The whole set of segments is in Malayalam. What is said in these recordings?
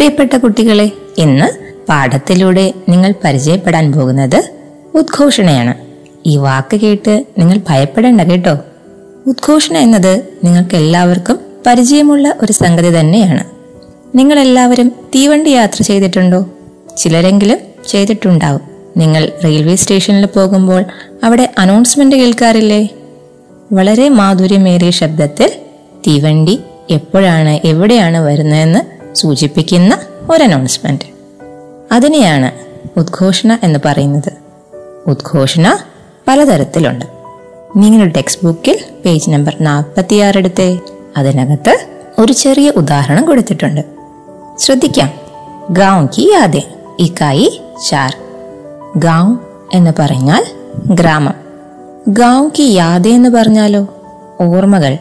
പ്രിയപ്പെട്ട കുട്ടികളെ ഇന്ന് പാഠത്തിലൂടെ നിങ്ങൾ പരിചയപ്പെടാൻ പോകുന്നത് ഉദ്ഘോഷണയാണ്. ഈ വാക്ക് കേട്ട് നിങ്ങൾ ഭയപ്പെടേണ്ട കേട്ടോ. ഉദ്ഘോഷണ എന്നത് നിങ്ങൾക്ക് എല്ലാവർക്കും പരിചയമുള്ള ഒരു സംഗതി തന്നെയാണ്. നിങ്ങൾ എല്ലാവരും തീവണ്ടി യാത്ര ചെയ്തിട്ടുണ്ടോ? ചിലരെങ്കിലും ചെയ്തിട്ടുണ്ടാവും. നിങ്ങൾ റെയിൽവേ സ്റ്റേഷനിൽ പോകുമ്പോൾ അവിടെ അനൗൺസ്മെന്റ് കേൾക്കാറില്ലേ? വളരെ മാധുര്യമേറിയ ശബ്ദത്തിൽ തീവണ്ടി എപ്പോഴാണ് എവിടെയാണ് വരുന്നതെന്ന് സൂചിപ്പിക്കുന്ന ഒരു അനൗൺസ്മെന്റ് അതിനെയാണ് ഉദ്ഘോഷണ എന്ന് പറയുന്നത്. ഉദ്ഘോഷണ പലതരത്തിലുണ്ട്. നിങ്ങളുടെ ടെക്സ്റ്റ് ബുക്കിൽ പേജ് നമ്പർ നാൽപ്പത്തിയാറ് എടുത്തേ. അതിനകത്ത് ഒരു ചെറിയ ഉദാഹരണം കൊടുത്തിട്ടുണ്ട്. ശ്രദ്ധിക്കാം. ഗാവ് കി യാദേ ഇക്കായി ചാർ. ഗാവ് എന്ന് പറഞ്ഞാൽ ഗ്രാമം. ഗാവ് കി യാദേ എന്ന് പറഞ്ഞാലോ? ഓർമ്മകൾ.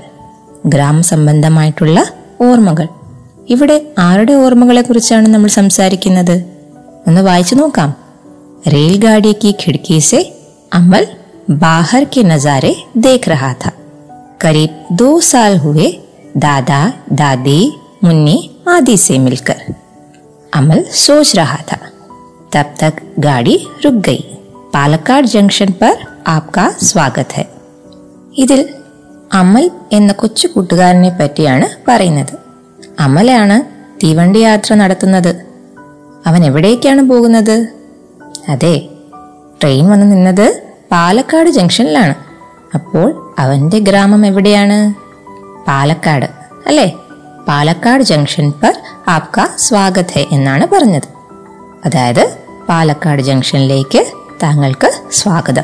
ഗ്രാമ സംബന്ധമായിട്ടുള്ള ഓർമ്മകൾ. ഇവിടെ ആരുടെ ഓർമ്മകളെ കുറിച്ചാണ് നമ്മൾ സംസാരിക്കുന്നത് ഒന്ന് വായിച്ചു നോക്കാം रेलगाड़ी की खिड़की से अमल बाहर के नजारे देख रहा था करीब दो साल हुए दादा दादी मुन्नी आदि से मिलकर अमल सोच रहा था तब तक गाड़ी रुक गई പാലക്കാട് ജംഗ്ഷൻ पर आपका स्वागत है ഇതിൽ അമൽ എന്ന കൊച്ചു കൂട്ടുകാരനെ പറ്റിയാണ് പറയുന്നത് അമലാണ് തീവണ്ടി യാത്ര നടത്തുന്നത്. അവൻ എവിടേക്കാണ് പോകുന്നത്? അതെ ട്രെയിൻ വന്ന് നിന്നത് പാലക്കാട് ജംഗ്ഷനിലാണ്. അപ്പോൾ അവന്റെ ഗ്രാമം എവിടെയാണ്? പാലക്കാട് അല്ലേ? പാലക്കാട് ജംഗ്ഷൻ പർ ആപ്ക സ്വാഗത് എന്നാണ് പറഞ്ഞത്. അതായത് പാലക്കാട് ജംഗ്ഷനിലേക്ക് താങ്കൾക്ക് സ്വാഗതം.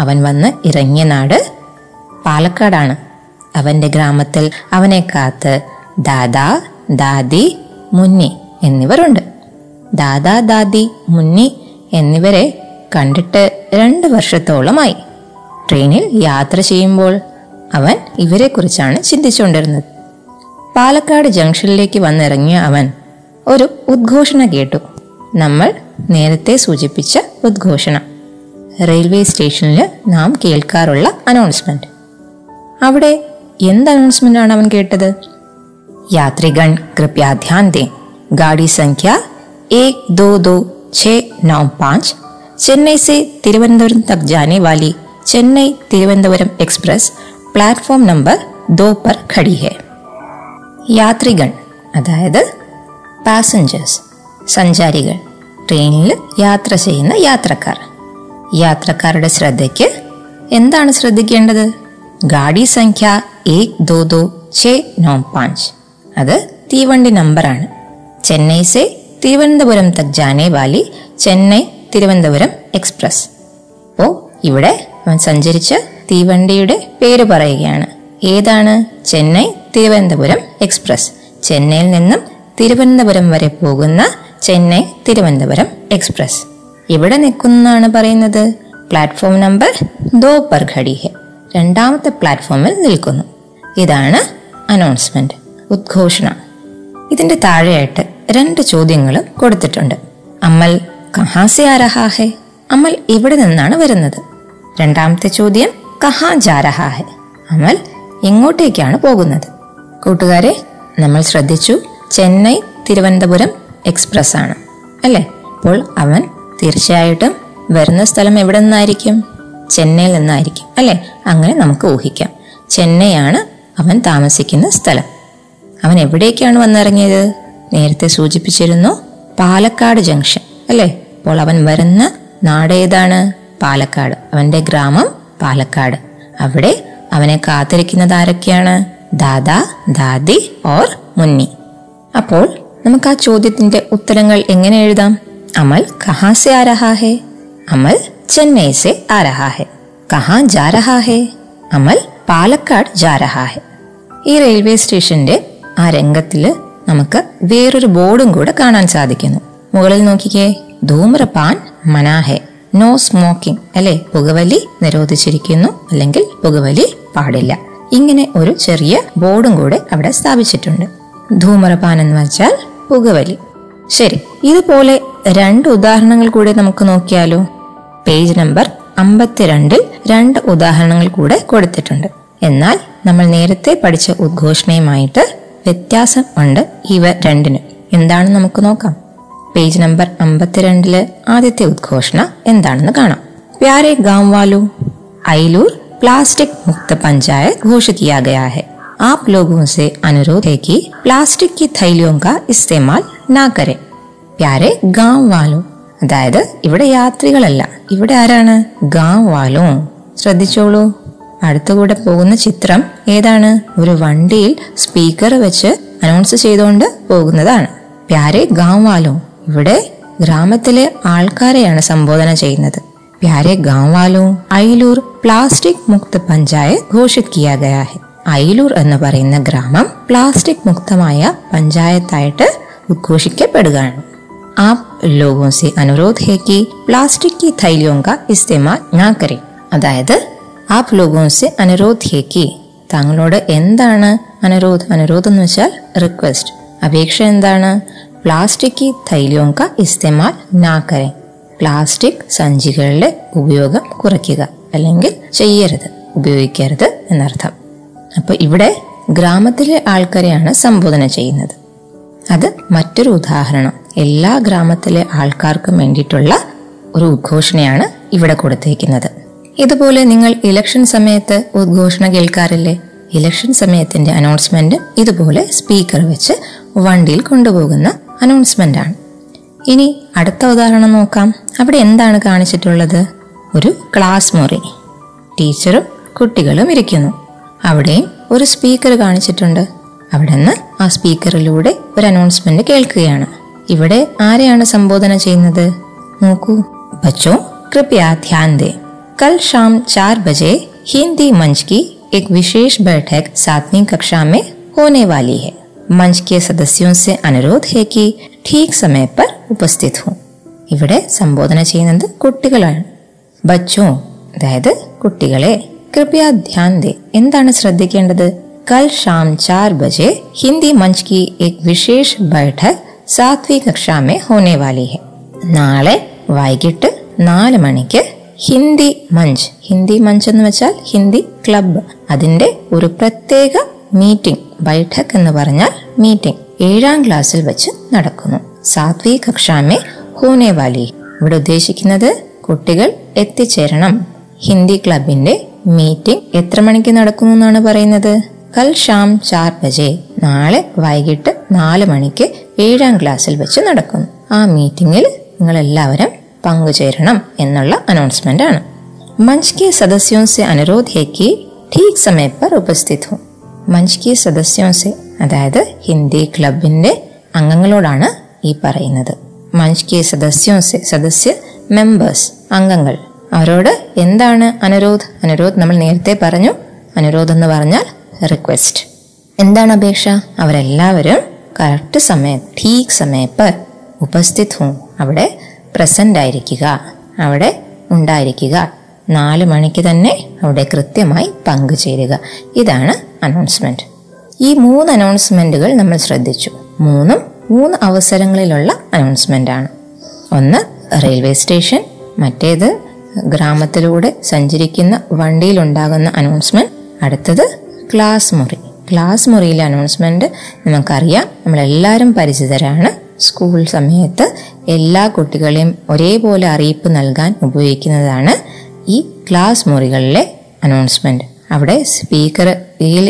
അവൻ വന്ന് ഇറങ്ങിയ നാട് പാലക്കാടാണ്. അവന്റെ ഗ്രാമത്തിൽ അവനെ കാത്ത് ദാദാ ദാദി മുന്നി എന്നിവരുണ്ട്. ദാദാ ദാദി മുന്നി എന്നിവരെ കണ്ടിട്ട് രണ്ട് വർഷത്തോളമായി. ട്രെയിനിൽ യാത്ര ചെയ്യുമ്പോൾ അവൻ ഇവരെക്കുറിച്ചാണ് ചിന്തിച്ചുകൊണ്ടിരുന്നത്. പാലക്കാട് ജംഗ്ഷനിലേക്ക് വന്നിറങ്ങിയ അവൻ ഒരു ഉദ്ഘോഷണ കേട്ടു. നമ്മൾ നേരത്തെ സൂചിപ്പിച്ച ഉദ്ഘോഷണ. റെയിൽവേ സ്റ്റേഷനിൽ നാം കേൾക്കാറുള്ള അനൗൺസ്മെന്റ്. അവിടെ എന്ത് അനൗൺസ്മെന്റ് ആണ് അവൻ കേട്ടത്? यात्रीगण कृपया ध्यान दें गाड़ी संख्या एक दो दो छ नौ पाँच चेन्नई से तिरुवनंतपुरम तक जाने वाली Chennai Thiruvananthapuram express platform number दो पर खड़ी है യാത്രികൾ അതായത് പാസഞ്ചേഴ്സ് സഞ്ചാരികൾ ട്രെയിനിൽ യാത്ര ചെയ്യുന്ന യാത്രക്കാർ യാത്രക്കാരുടെ ശ്രദ്ധയ്ക്ക് എന്താണ് ശ്രദ്ധിക്കേണ്ടത് ഗാഡി സംഖ്യ ഏക് ദോ ദോ ഛേ നോ പാഞ്ച് അത് തീവണ്ടി നമ്പറാണ്. ചെന്നൈ സെ തിരുവനന്തപുരം തക് ജാനേ വാലി ചെന്നൈ തിരുവനന്തപുരം എക്സ്പ്രസ്. അപ്പോൾ ഇവിടെ അവൻ സഞ്ചരിച്ച തീവണ്ടിയുടെ പേര് പറയുകയാണ്. ഏതാണ്? ചെന്നൈ തിരുവനന്തപുരം എക്സ്പ്രസ്. ചെന്നൈയിൽ നിന്നും തിരുവനന്തപുരം വരെ പോകുന്ന ചെന്നൈ തിരുവനന്തപുരം എക്സ്പ്രസ്. ഇവിടെ നിൽക്കുന്നതാണ് പറയുന്നത്. പ്ലാറ്റ്ഫോം നമ്പർ ദോ പർ ഘടി ഹെ രണ്ടാമത്തെ പ്ലാറ്റ്ഫോമിൽ നിൽക്കുന്നു. ഇതാണ് അനൗൺസ്മെന്റ്. ഉദ്ഘോഷണ. ഇതിന്റെ താഴെയായിട്ട് രണ്ട് ചോദ്യങ്ങൾ കൊടുത്തിട്ടുണ്ട്. അമ്മൽ കഹാസെ അമൽ എവിടെ നിന്നാണ് വരുന്നത്. രണ്ടാമത്തെ ചോദ്യം കഹാ ജാരഹാഹെ? അമൽ എങ്ങോട്ടേക്കാണ് പോകുന്നത്? കൂട്ടുകാരെ നമ്മൾ ശ്രദ്ധിച്ചു ചെന്നൈ തിരുവനന്തപുരം എക്സ്പ്രസ് ആണ് അല്ലേ? അപ്പോൾ അവൻ തീർച്ചയായിട്ടും വരുന്ന സ്ഥലം എവിടെ നിന്നായിരിക്കും? ചെന്നൈയിൽ നിന്നായിരിക്കും. അല്ലേ? അങ്ങനെ നമുക്ക് ഊഹിക്കാം. ചെന്നൈയാണ് അവൻ താമസിക്കുന്ന സ്ഥലം. അവൻ എവിടേക്കാണ് വന്നിറങ്ങിയത്? നേരത്തെ സൂചിപ്പിച്ചിരുന്നു പാലക്കാട് ജംഗ്ഷൻ അല്ലേ? അപ്പോൾ അവൻ വരുന്ന നാടേതാണ് പാലക്കാട്. അവന്റെ ഗ്രാമം പാലക്കാട്. അവിടെ അവനെ കാത്തിരിക്കുന്നത് ആരൊക്കെയാണ്? ദാദാ ദാദി ഓർ മുന്നി. അപ്പോൾ നമുക്ക് ആ ചോദ്യത്തിന്റെ ഉത്തരങ്ങൾ എങ്ങനെ എഴുതാം? അമൽ കഹാ സെ ആ അമൽ ചെന്നൈ സെ ആ കഹാ ജാ രഹാ അമൽ പാലക്കാട് ജാ രഹാ ഈ റെയിൽവേ സ്റ്റേഷന്റെ ആ രംഗത്തിൽ നമുക്ക് വേറൊരു ബോർഡും കൂടെ കാണാൻ സാധിക്കുന്നു. മുകളിൽ നോക്കിക്കേ ധൂമ്രപാൻ മനാഹെ നോ സ്മോക്കിംഗ് അല്ലെ? പുകവലി നിരോധിച്ചിരിക്കുന്നു അല്ലെങ്കിൽ പുകവലി പാടില്ല. ഇങ്ങനെ ഒരു ചെറിയ ബോർഡും കൂടെ അവിടെ സ്ഥാപിച്ചിട്ടുണ്ട്. ധൂമ്രപാൻ എന്ന് വെച്ചാൽ പുകവലി. ശരി ഇതുപോലെ രണ്ട് ഉദാഹരണങ്ങൾ കൂടെ നമുക്ക് നോക്കിയാലോ? പേജ് നമ്പർ അമ്പത്തിരണ്ടിൽ രണ്ട് ഉദാഹരണങ്ങൾ കൂടെ കൊടുത്തിട്ടുണ്ട്. എന്നാൽ നമ്മൾ നേരത്തെ പഠിച്ച ഉദ്ഘോഷണയുമായിട്ട് വ്യത്യാസം ഉണ്ട് ഇവ രണ്ടിനും എന്താണെന്ന് നമുക്ക് നോക്കാം പേജ് നമ്പർ അമ്പത്തിരണ്ടില് ആദ്യത്തെ ഉദ്ഘോഷണ എന്താണെന്ന് കാണാം प्यारे गांव वालों आइलूर प्लास्टिक मुक्त पंचायत घोषित किया गया है आप लोगों से अनुरोध है कि प्लास्टिक की थैलियों का इस्तेमाल ना करें പ്യാരെ ഗാം വാലോ അതായത് ഇവിടെ യാത്രികളല്ല ഇവിടെ ആരാണ് ഗാം വാലോ ശ്രദ്ധിച്ചോളൂ അടുത്തുകൂടെ പോകുന്ന ചിത്രം ഏതാണ് ഒരു വണ്ടിയിൽ സ്പീക്കർ വെച്ച് അനൗൺസ് ചെയ്തുകൊണ്ട് പോകുന്നതാണ് പ്യാരെ ഗാം വാലോ ഇവിടെ ഗ്രാമത്തിലെ ആൾക്കാരെയാണ് സംബോധന ചെയ്യുന്നത് प्यारे गांव वालों ഐലൂർ പ്ലാസ്റ്റിക് മുക്ത പഞ്ചായത്ത് ഘോഷിത് കിയാ ഗയാ ഹെ ഐലൂർ എന്ന് പറയുന്ന ഗ്രാമം പ്ലാസ്റ്റിക് മുക്തമായ പഞ്ചായത്തായിട്ട് ഉദ്ഘോഷിക്കപ്പെടുകയാണ് ആപ് ലോഗോं से अनुरोध है कि प्लास्टिक की थैलियों का इस्तेमाल ना करें അതായത് ആപ് ലോഗോं से अनुरोध है कि താങ്കളോട് എന്താണ് അനുരോധ് അനുരോധ് എന്ന് വെച്ചാൽ റിക്വസ്റ്റ് അപേക്ഷ എന്താണ് പ്ലാസ്റ്റിക് की थैलियों का इस्तेमाल ना करें പ്ലാസ്റ്റിക് സഞ്ചികളുടെ ഉപയോഗം കുറയ്ക്കുക അല്ലെങ്കിൽ ചെയ്യരുത് ഉപയോഗിക്കരുത് എന്നർത്ഥം അപ്പൊ ഇവിടെ ഗ്രാമത്തിലെ ആൾക്കാരെയാണ് സംബോധന ചെയ്യുന്നത് അത് മറ്റൊരു ഉദാഹരണം എല്ലാ ഗ്രാമത്തിലെ ആൾക്കാർക്കും വേണ്ടിയിട്ടുള്ള ഒരു ഉദ്ഘോഷണയാണ് ഇവിടെ കൊടുത്തേക്കുന്നത് ഇതുപോലെ നിങ്ങൾ ഇലക്ഷൻ സമയത്ത് ഉദ്ഘോഷണ കേൾക്കാറില്ലേ? ഇലക്ഷൻ സമയത്തിന്റെ അനൗൺസ്മെന്റ് ഇതുപോലെ സ്പീക്കർ വെച്ച് വണ്ടിയിൽ കൊണ്ടുപോകുന്ന അനൗൺസ്മെന്റ് ആണ്. ഇനി അടുത്ത ഉദാഹരണം നോക്കാം. അവിടെ എന്താണ് കാണിച്ചിട്ടുള്ളത്? ഒരു ക്ലാസ് മുറി. ടീച്ചറും കുട്ടികളും ഇരിക്കുന്നു. അവിടെയും ഒരു സ്പീക്കർ കാണിച്ചിട്ടുണ്ട്. അവിടെ നിന്ന് ആ സ്പീക്കറിലൂടെ ഒരു അനൗൺസ്മെന്റ് കേൾക്കുകയാണ്. ഇവിടെ ആരെയാണ് സംബോധന ചെയ്യുന്നത്? നോക്കൂ. ബച്ചോ കൃപയാ ധ്യാൻ ദേ. कल शाम चार बजे हिंदी मंच की एक विशेष बैठक सातवीं कक्षा में होने वाली है मंच के सदस्यों से अनुरोध है कि ठीक समय पर उपस्थित हूँ ഇവിടെ സംബോധന ചെയ്യുന്നത് കുട്ടികളാണ് ബച്ചോ അതായത് കുട്ടികളെ കൃപയാ ധ്യാൻ ദേ എന്താണ് ശ്രദ്ധിക്കേണ്ടത് കൽ ഷാം ചാർ ബജെ ഹിന്ദി മഞ്ച് കി എക് വിശേഷ് ബൈഠക് സാത്വി കക്ഷാമേ ഹോനെ വാലി ഹെ നാളെ വൈകിട്ട് നാല് മണിക്ക് ഹിന്ദി മഞ്ച്. ഹിന്ദി മഞ്ച് എന്ന് വെച്ചാൽ ഹിന്ദി ക്ലബ്ബ് അതിന്റെ ഒരു പ്രത്യേക മീറ്റിംഗ് ബൈഠക് എന്ന് പറഞ്ഞാൽ മീറ്റിംഗ് ഏഴാം ക്ലാസ്സിൽ വെച്ച് നടക്കുന്നു. സാത്വി കക്ഷാമേ ഹൂനേവാലി വാലി. ഇവിടെ ഉദ്ദേശിക്കുന്നത് കുട്ടികൾ എത്തിച്ചേരണം. ഹിന്ദി ക്ലബിന്റെ മീറ്റിംഗ് എത്ര മണിക്ക് നടക്കുന്നു എന്നാണ് പറയുന്നത്? കൽ ഷാം ചാർ ബജെ. നാളെ വൈകിട്ട് നാല് മണിക്ക് ഏഴാം ക്ലാസ്സിൽ വെച്ച് നടക്കുന്നു. ആ മീറ്റിംഗിൽ നിങ്ങൾ എല്ലാവരും പങ്കുചേരണം എന്നുള്ള അനൗൺസ്മെന്റ് ആണ് मंच के सदस्यों से अनुरोध है कि ठीक समय पर उपस्थित हूँ मंच के सदस्यों से അതായത് ഹിന്ദി ക്ലബിന്റെ അംഗങ്ങളോടാണ് ഈ പറയുന്നത് മഞ്ച് കെ സദസ്യോ സെ സദസ്യ മെമ്പേഴ്സ് അംഗങ്ങൾ അവരോട് എന്താണ് അനുരോധ് അനുരോധ് നമ്മൾ നേരത്തെ പറഞ്ഞു അനുരോധ് എന്ന് പറഞ്ഞാൽ റിക്വസ്റ്റ് എന്താണ് അപേക്ഷ അവരെല്ലാവരും കറക്റ്റ് സമയം ഠീക് സമയപ്പർ ഉപസ്ഥിത് ഹും അവിടെ പ്രസന്റ് ആയിരിക്കുക. അവിടെ ഉണ്ടായിരിക്കുക. നാല് മണിക്ക് തന്നെ അവിടെ കൃത്യമായി പങ്കുചേരുക ഇതാണ് അനൗൺസ്മെന്റ് ഈ മൂന്ന് അനൗൺസ്മെന്റുകൾ നമ്മൾ ശ്രദ്ധിച്ചു. മൂന്നും മൂന്ന് അവസരങ്ങളിലുള്ള അനൗൺസ്മെന്റ് ആണ്. ഒന്ന് റെയിൽവേ സ്റ്റേഷൻ മറ്റേത് ഗ്രാമത്തിലൂടെ സഞ്ചരിക്കുന്ന വണ്ടിയിലുണ്ടാകുന്ന അനൗൺസ്മെന്റ് അടുത്തത് ക്ലാസ് മുറി. ക്ലാസ് മുറിയിലെ അനൗൺസ്മെന്റ് നമുക്കറിയാം നമ്മളെല്ലാവരും പരിചിതരാണ്. സ്കൂൾ സമയത്ത് എല്ലാ കുട്ടികളെയും ഒരേപോലെ അറിയിപ്പ് നൽകാൻ ഉപയോഗിക്കുന്നതാണ് ഈ ക്ലാസ് മുറികളിലെ അനൗൺസ്മെന്റ് അവിടെ സ്പീക്കർ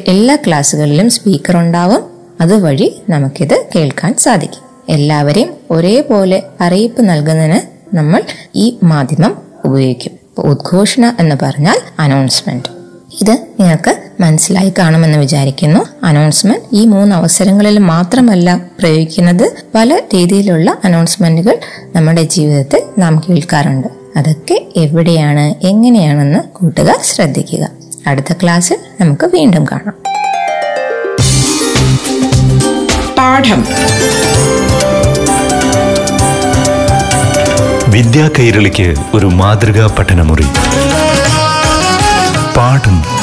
എല്ലാ ക്ലാസ്സുകളിലും സ്പീക്കർ ഉണ്ടാവും. അതുവഴി നമുക്കിത് കേൾക്കാൻ സാധിക്കും. എല്ലാവരെയും ഒരേപോലെ അറിയിപ്പ് നൽകുന്നതിന് നമ്മൾ ഈ മാധ്യമം ഉപയോഗിക്കും. ഉദ്ഘോഷണ എന്ന് പറഞ്ഞാൽ അനൗൺസ്മെന്റ് ഇത് നിങ്ങൾക്ക് മനസ്സിലായി കാണുമെന്ന് വിചാരിക്കുന്നു. അനൗൺസ്മെന്റ് ഈ മൂന്ന് അവസരങ്ങളിൽ മാത്രമല്ല പ്രയോഗിക്കുന്നത് പല രീതിയിലുള്ള അനൗൺസ്മെന്റുകൾ നമ്മുടെ ജീവിതത്തിൽ നാം കേൾക്കാറുണ്ട്. അതൊക്കെ എവിടെയാണ് എങ്ങനെയാണെന്ന് കൂട്ടുകാർ ശ്രദ്ധിക്കുക. അടുത്ത ക്ലാസ്സിൽ നമുക്ക് വീണ്ടും കാണാം. പാഠം. വിദ്യാ കൈരളിക്ക് ഒരു മാതൃകാ പഠനമുറി. പാഠം പാഠം.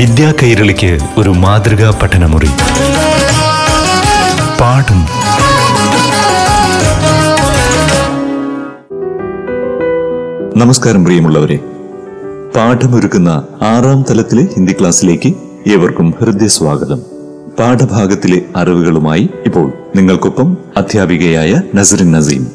വിദ്യാ കൈരളിക്ക് ഒരു മാതൃകാ പഠനമുറി. പാഠം. നമസ്കാരം പ്രിയമുള്ളവരെ. പാഠമൊരുക്കുന്ന ആറാം തലത്തിലെ ഹിന്ദി ക്ലാസ്സിലേക്ക് ഏവർക്കും ഹൃദയസ്വാഗതം. പാഠഭാഗത്തിലെ അറിവുകളുമായി ഇപ്പോൾ നിങ്ങൾക്കൊപ്പം അധ്യാപികയായ നസറിൻ നസീം.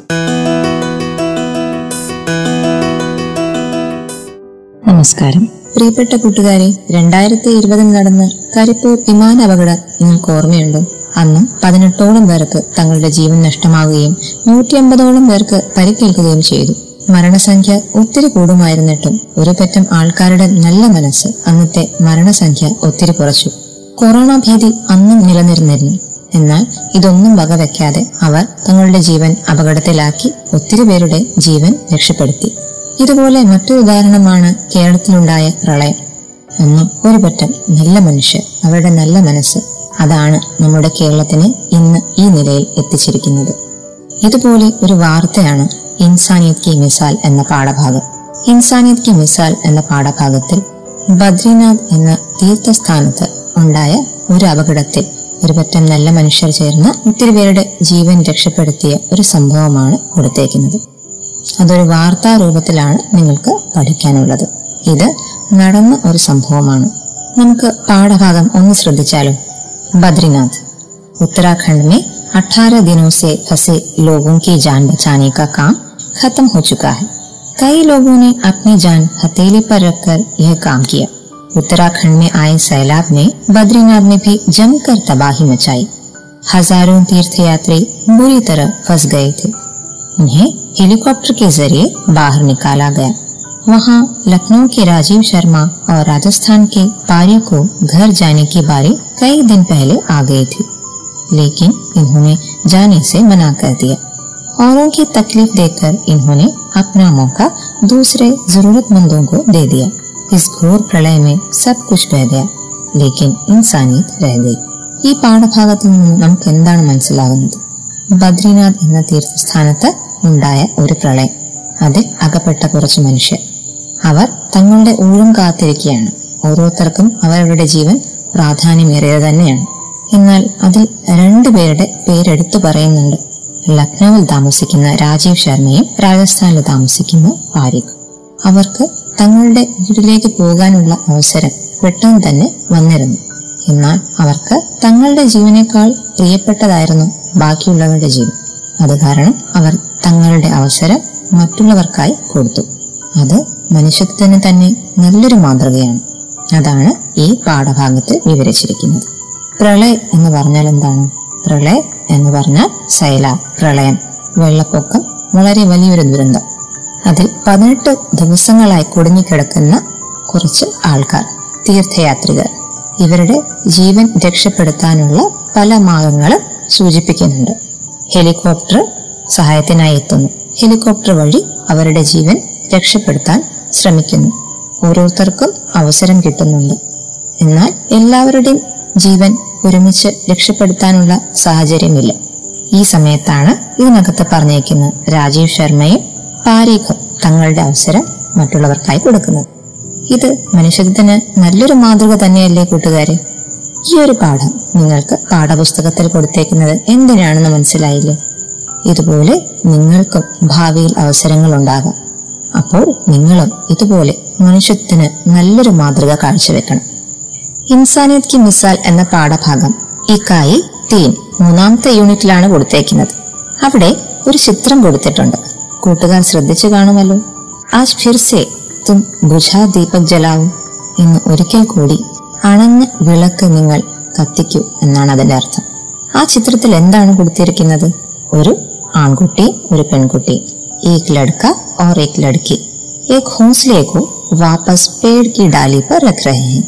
നമസ്കാരം. പ്രിയപ്പെട്ട കൂട്ടുകാരെ രണ്ടായിരത്തി ഇരുപതിൽ നടന്ന കരിപ്പൂർ വിമാന അപകടം നിങ്ങൾക്ക് ഓർമ്മയുണ്ടോ? അന്ന് പതിനെട്ടോളം പേർക്ക് തങ്ങളുടെ ജീവൻ നഷ്ടമാവുകയും നൂറ്റി അമ്പതോളം പേർക്ക് പരിക്കേൽക്കുകയും ചെയ്തു. മരണസംഖ്യ ഒത്തിരി കൂടുമായിരുന്നിട്ടും ഒരു പറ്റം ആൾക്കാരുടെ നല്ല മനസ്സ് അന്നത്തെ മരണസംഖ്യ ഒത്തിരി കുറച്ചു. കൊറോണ ഭീതി അന്നും നിലനിന്നിരുന്നു. എന്നാൽ ഇതൊന്നും വകവെക്കാതെ അവർ തങ്ങളുടെ ജീവൻ അപകടത്തിലാക്കി ഒത്തിരി പേരുടെ ജീവൻ രക്ഷപ്പെടുത്തി. ഇതുപോലെ മറ്റൊരു ഉദാഹരണമാണ് കേരളത്തിലുണ്ടായ പ്രളയം. ഒന്നും ഒരു പറ്റം നല്ല മനുഷ്യർ അവരുടെ നല്ല മനസ്സ്. അതാണ് നമ്മുടെ കേരളത്തിനെ ഇന്ന് ഈ നിലയിൽ എത്തിച്ചിരിക്കുന്നത്. ഇതുപോലെ ഒരു വാർത്തയാണ് ഇൻസാനിയത് കി മിസാൽ എന്ന പാഠഭാഗം. ഇൻസാനിയത് കി മിസാൽ എന്ന പാഠഭാഗത്തിൽ ബദ്രിനാഥ് എന്ന തീർത്ഥസ്ഥാനത്ത് ഉണ്ടായ ഒരു അപകടത്തിൽ ഒരു പറ്റം നല്ല മനുഷ്യർ ചേർന്ന് ഒത്തിരി പേരുടെ ജീവൻ രക്ഷപ്പെടുത്തിയ ഒരു സംഭവമാണ് കൊടുത്തേക്കുന്നത്. അതൊരു വാർത്താ രൂപത്തിലാണ് നിങ്ങൾക്ക് പഠിക്കാനുള്ളത് ഇത് നടന്ന ഒരു സംഭവമാണ് നമുക്ക് പാഠഭാഗം ഒന്ന് ശ്രദ്ധിച്ചാലോ बद्रीनाथ उत्तराखंड में 18 दिनों से फंसे लोगों की जान बचाने का काम खत्म हो चुका है कई लोगों ने अपनी जान हथेली पर रखकर यह काम किया उत्तराखंड में आए सैलाब ने बद्रीनाथ में भी जमकर तबाही मचाई हजारों तीर्थयात्री बुरी तरह फंस गए थे उन्हें हेलीकॉप्टर के जरिए बाहर निकाला गया वहां लखनऊ के राजीव शर्मा और राजस्थान के पारी को घर जाने की बारी कई दिन पहले आ गई थी लेकिन इन्होंने जाने से मना कर दिया औरों की तकलीफ देखकर इन्होंने अपना मौका दूसरे जरूरतमंदों को दे दिया इस घोर प्रलय में सब कुछ बह गया लेकिन इंसानियत रह गई ഈ പാഠഭാഗത്തിൽ നിന്ന് നമുക്ക് എന്താണ് മനസ്സിലാകുന്നത് ബദ്രിനാഥ് എന്ന തീർത്ഥസ്ഥാനത്ത് ഉണ്ടായ ഒരു പ്രളയം. അതിൽ അകപ്പെട്ട കുറച്ച് മനുഷ്യർ. അവർ തങ്ങളുടെ ഊഴം കാത്തിരിക്കുകയാണ്. ഓരോരുത്തർക്കും അവരവരുടെ ജീവൻ പ്രാധാന്യമേറിയത് തന്നെയാണ്. എന്നാൽ അതിൽ രണ്ടുപേരുടെ പേരെടുത്തു പറയുന്നുണ്ട്. ലക്നൌവിൽ താമസിക്കുന്ന രാജീവ് ശർമ്മയും രാജസ്ഥാനിൽ താമസിക്കുന്ന പാരിഖ്. അവർക്ക് തങ്ങളുടെ വീട്ടിലേക്ക് പോകാനുള്ള അവസരം പെട്ടെന്ന് തന്നെ വന്നിരുന്നു. എന്നാൽ അവർക്ക് തങ്ങളുടെ ജീവനേക്കാൾ പ്രിയപ്പെട്ടതായിരുന്നു ബാക്കിയുള്ളവരുടെ ജീവൻ. അത് കാരണം അവർ തങ്ങളുടെ അവസരം മറ്റുള്ളവർക്കായി കൊടുത്തു. അത് മനുഷ്യത്വത്തിന് തന്നെ നല്ലൊരു മാതൃകയാണ്. അതാണ് ഈ പാഠഭാഗത്തിൽ വിവരിച്ചിരിക്കുന്നത്. പ്രളയം എന്ന് പറഞ്ഞാൽ എന്താണ്? പ്രളയം എന്ന് പറഞ്ഞാൽ സൈല പ്രളയം വെള്ളപ്പൊക്കം വളരെ വലിയൊരു ദുരന്തം. അതിൽ പതിനെട്ട് ദിവസങ്ങളായി കുടുങ്ങിക്കിടക്കുന്ന കുറച്ച് ആൾക്കാർ തീർത്ഥയാത്രികർ ഇവരുടെ ജീവൻ രക്ഷപ്പെടുത്താനുള്ള പല മാർഗങ്ങളും സൂചിപ്പിക്കുന്നുണ്ട്. ഹെലികോപ്റ്റർ സഹായത്തിനായി എത്തുന്നു ഹെലികോപ്റ്റർ വഴി അവരുടെ ജീവൻ രക്ഷപ്പെടുത്താൻ ശ്രമിക്കുന്നു. ഓരോരുത്തർക്കും അവസരം കിട്ടുന്നുണ്ട്. എന്നാൽ എല്ലാവരുടെയും ജീവൻ ഒരുമിച്ച് രക്ഷപ്പെടുത്താനുള്ള സാഹചര്യമില്ല. ഈ സമയത്താണ് ഇതിനകത്ത് പറഞ്ഞേക്കുന്ന രാജീവ് ശർമ്മയും പാരീഖും തങ്ങളുടെ അവസരം മറ്റുള്ളവർക്കായി കൊടുക്കുന്നത്. ഇത് മനുഷ്യത്വത്തിന് നല്ലൊരു മാതൃക തന്നെയല്ലേ കൂട്ടുകാരെ? ഈ ഒരു പാഠം നിങ്ങൾക്ക് പാഠപുസ്തകത്തിൽ കൊടുത്തേക്കുന്നത് എന്തിനാണെന്ന് മനസ്സിലായില്ലേ? ഇതുപോലെ നിങ്ങൾക്കും ഭാവിയിൽ അവസരങ്ങൾ ഉണ്ടാകാം അപ്പോൾ നിങ്ങളും ഇതുപോലെ മനുഷ്യത്തിന് നല്ലൊരു മാതൃക കാഴ്ചവെക്കണം. ഇൻസാനിയത് കി മിസാൽ എന്ന പാഠഭാഗം ഇക്കായി തീൻ മൂന്നാമത്തെ യൂണിറ്റിലാണ് കൊടുത്തേക്കുന്നത്. അവിടെ ഒരു ചിത്രം കൊടുത്തിട്ടുണ്ട്. കൂട്ടുകാർ ശ്രദ്ധിച്ചു കാണുമല്ലോ? ആജ് ഫിർസെ തും ബുझा ദീപക് ജലാവും എന്ന് ഒരിക്കൽ കൂടി അണഞ്ഞ വിളക്ക് നിങ്ങൾ കത്തിക്കൂ എന്നാണ് അതിന്റെ അർത്ഥം. ആ ചിത്രത്തിൽ എന്താണ് കൊടുത്തിരിക്കുന്നത്? ഒരു ആൺകുട്ടി ഒരു പെൺകുട്ടി ഏക് ലഡ്ക और एक लड़की एक हौसले को वापस पेड़ की डाली पर रख रहे हैं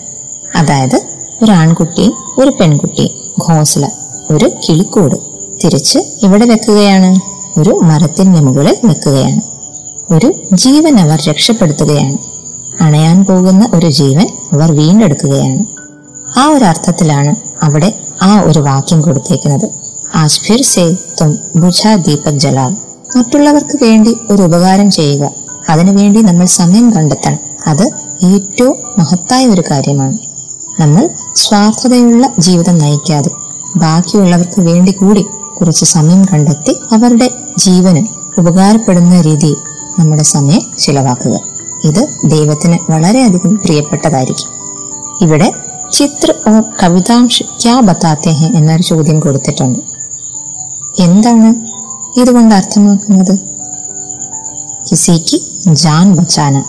അതായത് ഒരു ആൺകുട്ടിയും ഒരു പെൺകുട്ടിയും ഘോസല ഒരു കിളിക്കൂട് തിരിച്ച് ഇവിടെ വെക്കുകയാണ് ഒരു മരത്തിന്റെ മുകളിൽ നിൽക്കുകയാണ് ഒരു ജീവൻ അവർ രക്ഷപ്പെടുത്തുകയാണ് അണയാൻ പോകുന്ന ഒരു ജീവൻ അവർ വീണ്ടെടുക്കുകയാണ് ആ ഒരു അർത്ഥത്തിലാണ് അവിടെ ആ ഒരു വാക്യം കൊടുത്തേക്കുന്നത് ആജ് ഫിർ സേ തും ബുझा ദീപക് ജലാൽ മറ്റുള്ളവർക്ക് വേണ്ടി ഒരു ഉപകാരം ചെയ്യുക. അതിനുവേണ്ടി നമ്മൾ സമയം കണ്ടെത്തണം. അത് ഏറ്റവും മഹത്തായ ഒരു കാര്യമാണ്. നമ്മൾ സ്വാർത്ഥതയുള്ള ജീവിതം നയിക്കാതെ ബാക്കിയുള്ളവർക്ക് വേണ്ടി കൂടി കുറച്ച് സമയം കണ്ടെത്തി അവരുടെ ജീവന് ഉപകാരപ്പെടുന്ന രീതിയിൽ നമ്മുടെ സമയം ചിലവാക്കുക. ഇത് ദൈവത്തിന് വളരെയധികം പ്രിയപ്പെട്ടതായിരിക്കും. ഇവിടെ ചിത്ര ഓർ കവിതാംശ് ക്യാ ബത്താത്തെ എന്നൊരു ചോദ്യം കൊടുത്തിട്ടുണ്ട്. എന്താണ് ഇതുകൊണ്ട് അർത്ഥമാക്കുന്നത്? കിസിക്ക് ജാൻ ബച്ചാന.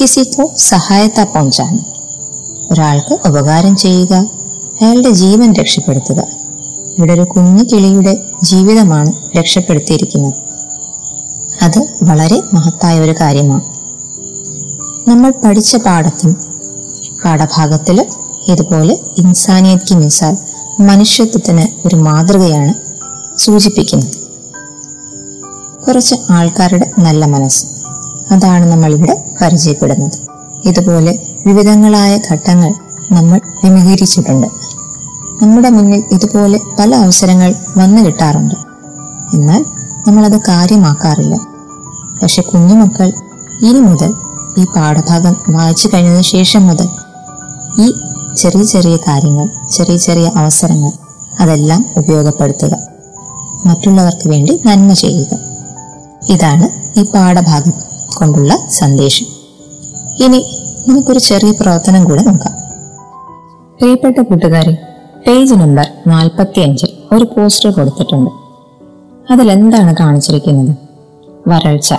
കിസിക്കോ സഹായത്ത പോഞ്ചാൻ ഒരാൾക്ക് ഉപകാരം ചെയ്യുക അയാളുടെ ജീവൻ രക്ഷപ്പെടുത്തുക. ഇവിടെ ഒരു കുഞ്ഞു കിളിയുടെ ജീവിതമാണ് രക്ഷപ്പെടുത്തിയിരിക്കുന്നത്. അത് വളരെ മഹത്തായ ഒരു കാര്യമാണ്. നമ്മൾ പഠിച്ച പാഠത്തിൽ പാഠഭാഗത്തിൽ ഇതുപോലെ ഇൻസാനിയത് കി മിസാൽ മനുഷ്യത്വത്തിന് ഒരു മാതൃകയാണ് സൂചിപ്പിക്കുന്നത്. കുറച്ച് ആൾക്കാരുടെ നല്ല മനസ്സ്. അതാണ് നമ്മളിവിടെ പരിചയപ്പെടുന്നത്. ഇതുപോലെ വിവിധങ്ങളായ ഘട്ടങ്ങൾ നമ്മൾ വിമുഖീകരിച്ചിട്ടുണ്ട് നമ്മുടെ മുന്നിൽ ഇതുപോലെ പല അവസരങ്ങൾ വന്നു കിട്ടാറുണ്ട്. എന്നാൽ നമ്മളത് കാര്യമാക്കാറില്ല. പക്ഷെ കുഞ്ഞുമക്കൾ ഇനി മുതൽ ഈ പാഠഭാഗം വായിച്ചു കഴിഞ്ഞതിന് ശേഷം മുതൽ ഈ ചെറിയ ചെറിയ കാര്യങ്ങൾ ചെറിയ ചെറിയ അവസരങ്ങൾ അതെല്ലാം ഉപയോഗപ്പെടുത്തുക. മറ്റുള്ളവർക്ക് വേണ്ടി നന്മ ചെയ്യുക. ഇതാണ് ഈ പാഠഭാഗം കൊണ്ടുള്ള സന്ദേശം. ഇനി നമുക്കൊരു ചെറിയ പ്രവർത്തനം കൂടെ നോക്കാം. പ്രിയപ്പെട്ട കൂട്ടുകാരെ പേജ് നമ്പർ നാൽപ്പത്തി അഞ്ചിൽ ഒരു പോസ്റ്റർ കൊടുത്തിട്ടുണ്ട്. അതിലെന്താണ് കാണിച്ചിരിക്കുന്നത്? വരൾച്ച.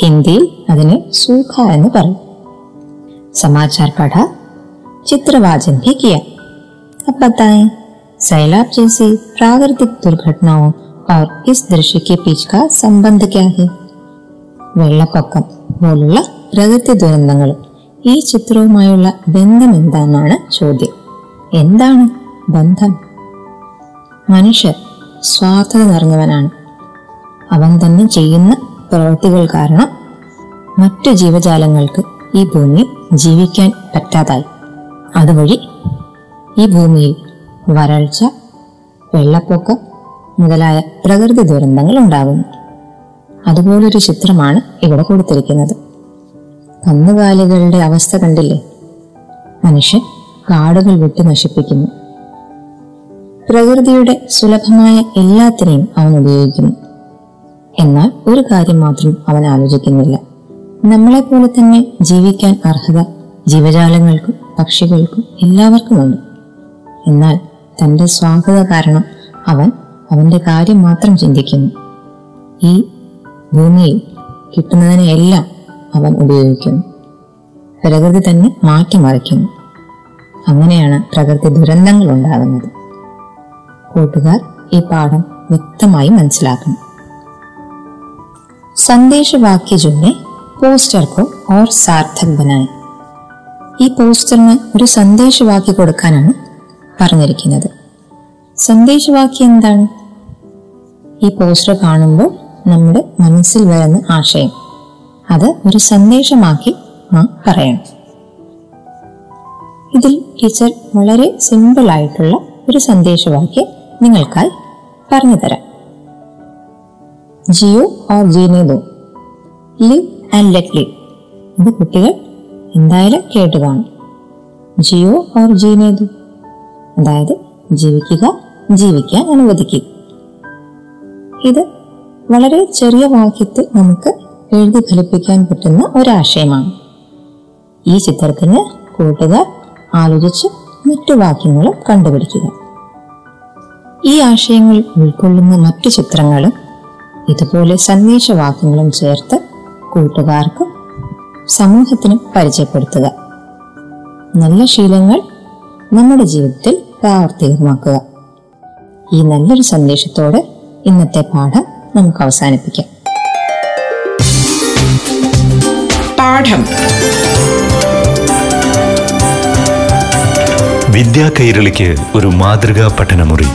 ഹിന്ദിയിൽ അതിനെ സൂഖ എന്ന് പറയും. സമാചാർ പഠ चित्रवाचन भी किया अब बताएं सैलाब जैसी प्राकृतिक दुर्घटनाओं और इस दृश्य के बीच का संबंध क्या है വെള്ളപ്പൊക്കം പോലുള്ള പ്രകൃതി ദുരന്തങ്ങളും ഈ ചിത്രവുമായുള്ള ബന്ധം എന്താണെന്നാണ് ചോദ്യം എന്താണ് ബന്ധം മനുഷ്യർ സ്വാർത്ഥത നിറഞ്ഞവനാണ് അവൻ തന്നെ ചെയ്യുന്ന പ്രവൃത്തികൾ കാരണം മറ്റു ജീവജാലങ്ങൾക്ക് ഈ ഭൂമിയിൽ ജീവിക്കാൻ പറ്റാതായി അതുവഴി ഈ ഭൂമിയിൽ വരൾച്ച വെള്ളപ്പൊക്കം മുതലായ പ്രകൃതി ദുരന്തങ്ങൾ ഉണ്ടാകുന്നു. അതുപോലൊരു ചിത്രമാണ് ഇവിടെ കൊടുത്തിരിക്കുന്നത്. കന്നുകാലികളുടെ അവസ്ഥ കണ്ടില്ലേ? മനുഷ്യൻ കാടുകൾ വെട്ടി നശിപ്പിക്കുന്നു. പ്രകൃതിയുടെ സുലഭമായ എല്ലാത്തിനെയും അവൻ ഉപയോഗിക്കുന്നു. എന്നാൽ ഒരു കാര്യം മാത്രം അവൻ ആലോചിക്കുന്നില്ല. നമ്മളെപ്പോലെ തന്നെ ജീവിക്കാൻ അർഹത ജീവജാലങ്ങൾക്കും പക്ഷികൾക്കും എല്ലാവർക്കുമുണ്ട് എന്നാൽ തന്റെ സ്വാർത്ഥത കാരണം അവൻ അവന്റെ കാര്യം മാത്രം ചിന്തിക്കുന്നു ഈ ഭൂമിയിൽ കിട്ടുന്നതിനെ എല്ലാം അവൻ ഉപയോഗിക്കുന്നു പ്രകൃതി തന്നെ മാറ്റിമറിക്കുന്നു അങ്ങനെയാണ് പ്രകൃതി ദുരന്തങ്ങൾ ഉണ്ടാകുന്നത് കൂട്ടുകാർ ഈ പാഠം വ്യക്തമായി മനസ്സിലാക്കണം संदेश वाक्य जो है പോസ്റ്റർ കോ ഓർ സാർത്ഥക് ബനായി ഈ പോസ്റ്ററിന് ഒരു സന്ദേശവാക്യം കൊടുക്കാനാണ് പറഞ്ഞിരിക്കുന്നത്. സന്ദേശവാക്യം എന്താണ്? ഈ പോസ്റ്റർ കാണുമ്പോൾ നമ്മുടെ മനസ്സിൽ വരുന്ന ആശയം. അത് ഒരു സന്ദേശമാക്കി നാം പറയണം. ഇതിൽ ടീച്ചർ വളരെ സിമ്പിളായിട്ടുള്ള ഒരു സന്ദേശവാക്യം നിങ്ങൾക്കായി പറഞ്ഞു തരാം. ജിയോ ഓർ ജീനേതോ ലിവ് ആൻഡ് ലെറ്റ് ലിവ്. ഇത് കുട്ടികൾ എന്തായാലും കേട്ട് കാണും ജിയോ ഓർ ജീനേതു? അതായത് ജീവിക്കുക ജീവിക്കാൻ അനുവദിക്കുക. ഇത് വളരെ ചെറിയ വാക്യത്തിൽ നമുക്ക് എഴുതി ഫലിപ്പിക്കാൻ പറ്റുന്ന ഒരാശയമാണ്. ഈ ചിത്രത്തിന് കൂട്ടുകാർ ആലോചിച്ച് മറ്റു വാക്യങ്ങളും കണ്ടുപിടിക്കുക. ഈ ആശയങ്ങൾ ഉൾക്കൊള്ളുന്ന മറ്റു ചിത്രങ്ങളും ഇതുപോലെ സന്ദേശവാക്യങ്ങളും ചേർത്ത് കൂട്ടുകാർക്കും സമൂഹത്തിനും പരിചയപ്പെടുത്തുക. നല്ല ശീലങ്ങൾ നമ്മുടെ ജീവിതത്തിൽ പ്രാവർത്തികമാക്കുക. ഈ നല്ലൊരു സന്ദേശത്തോടെ ഇന്നത്തെ പാഠം നമുക്ക് അവസാനിപ്പിക്കാം. പാഠം. വിദ്യാ കൈരളിക്ക് ഒരു മാതൃകാ പഠനമുറി.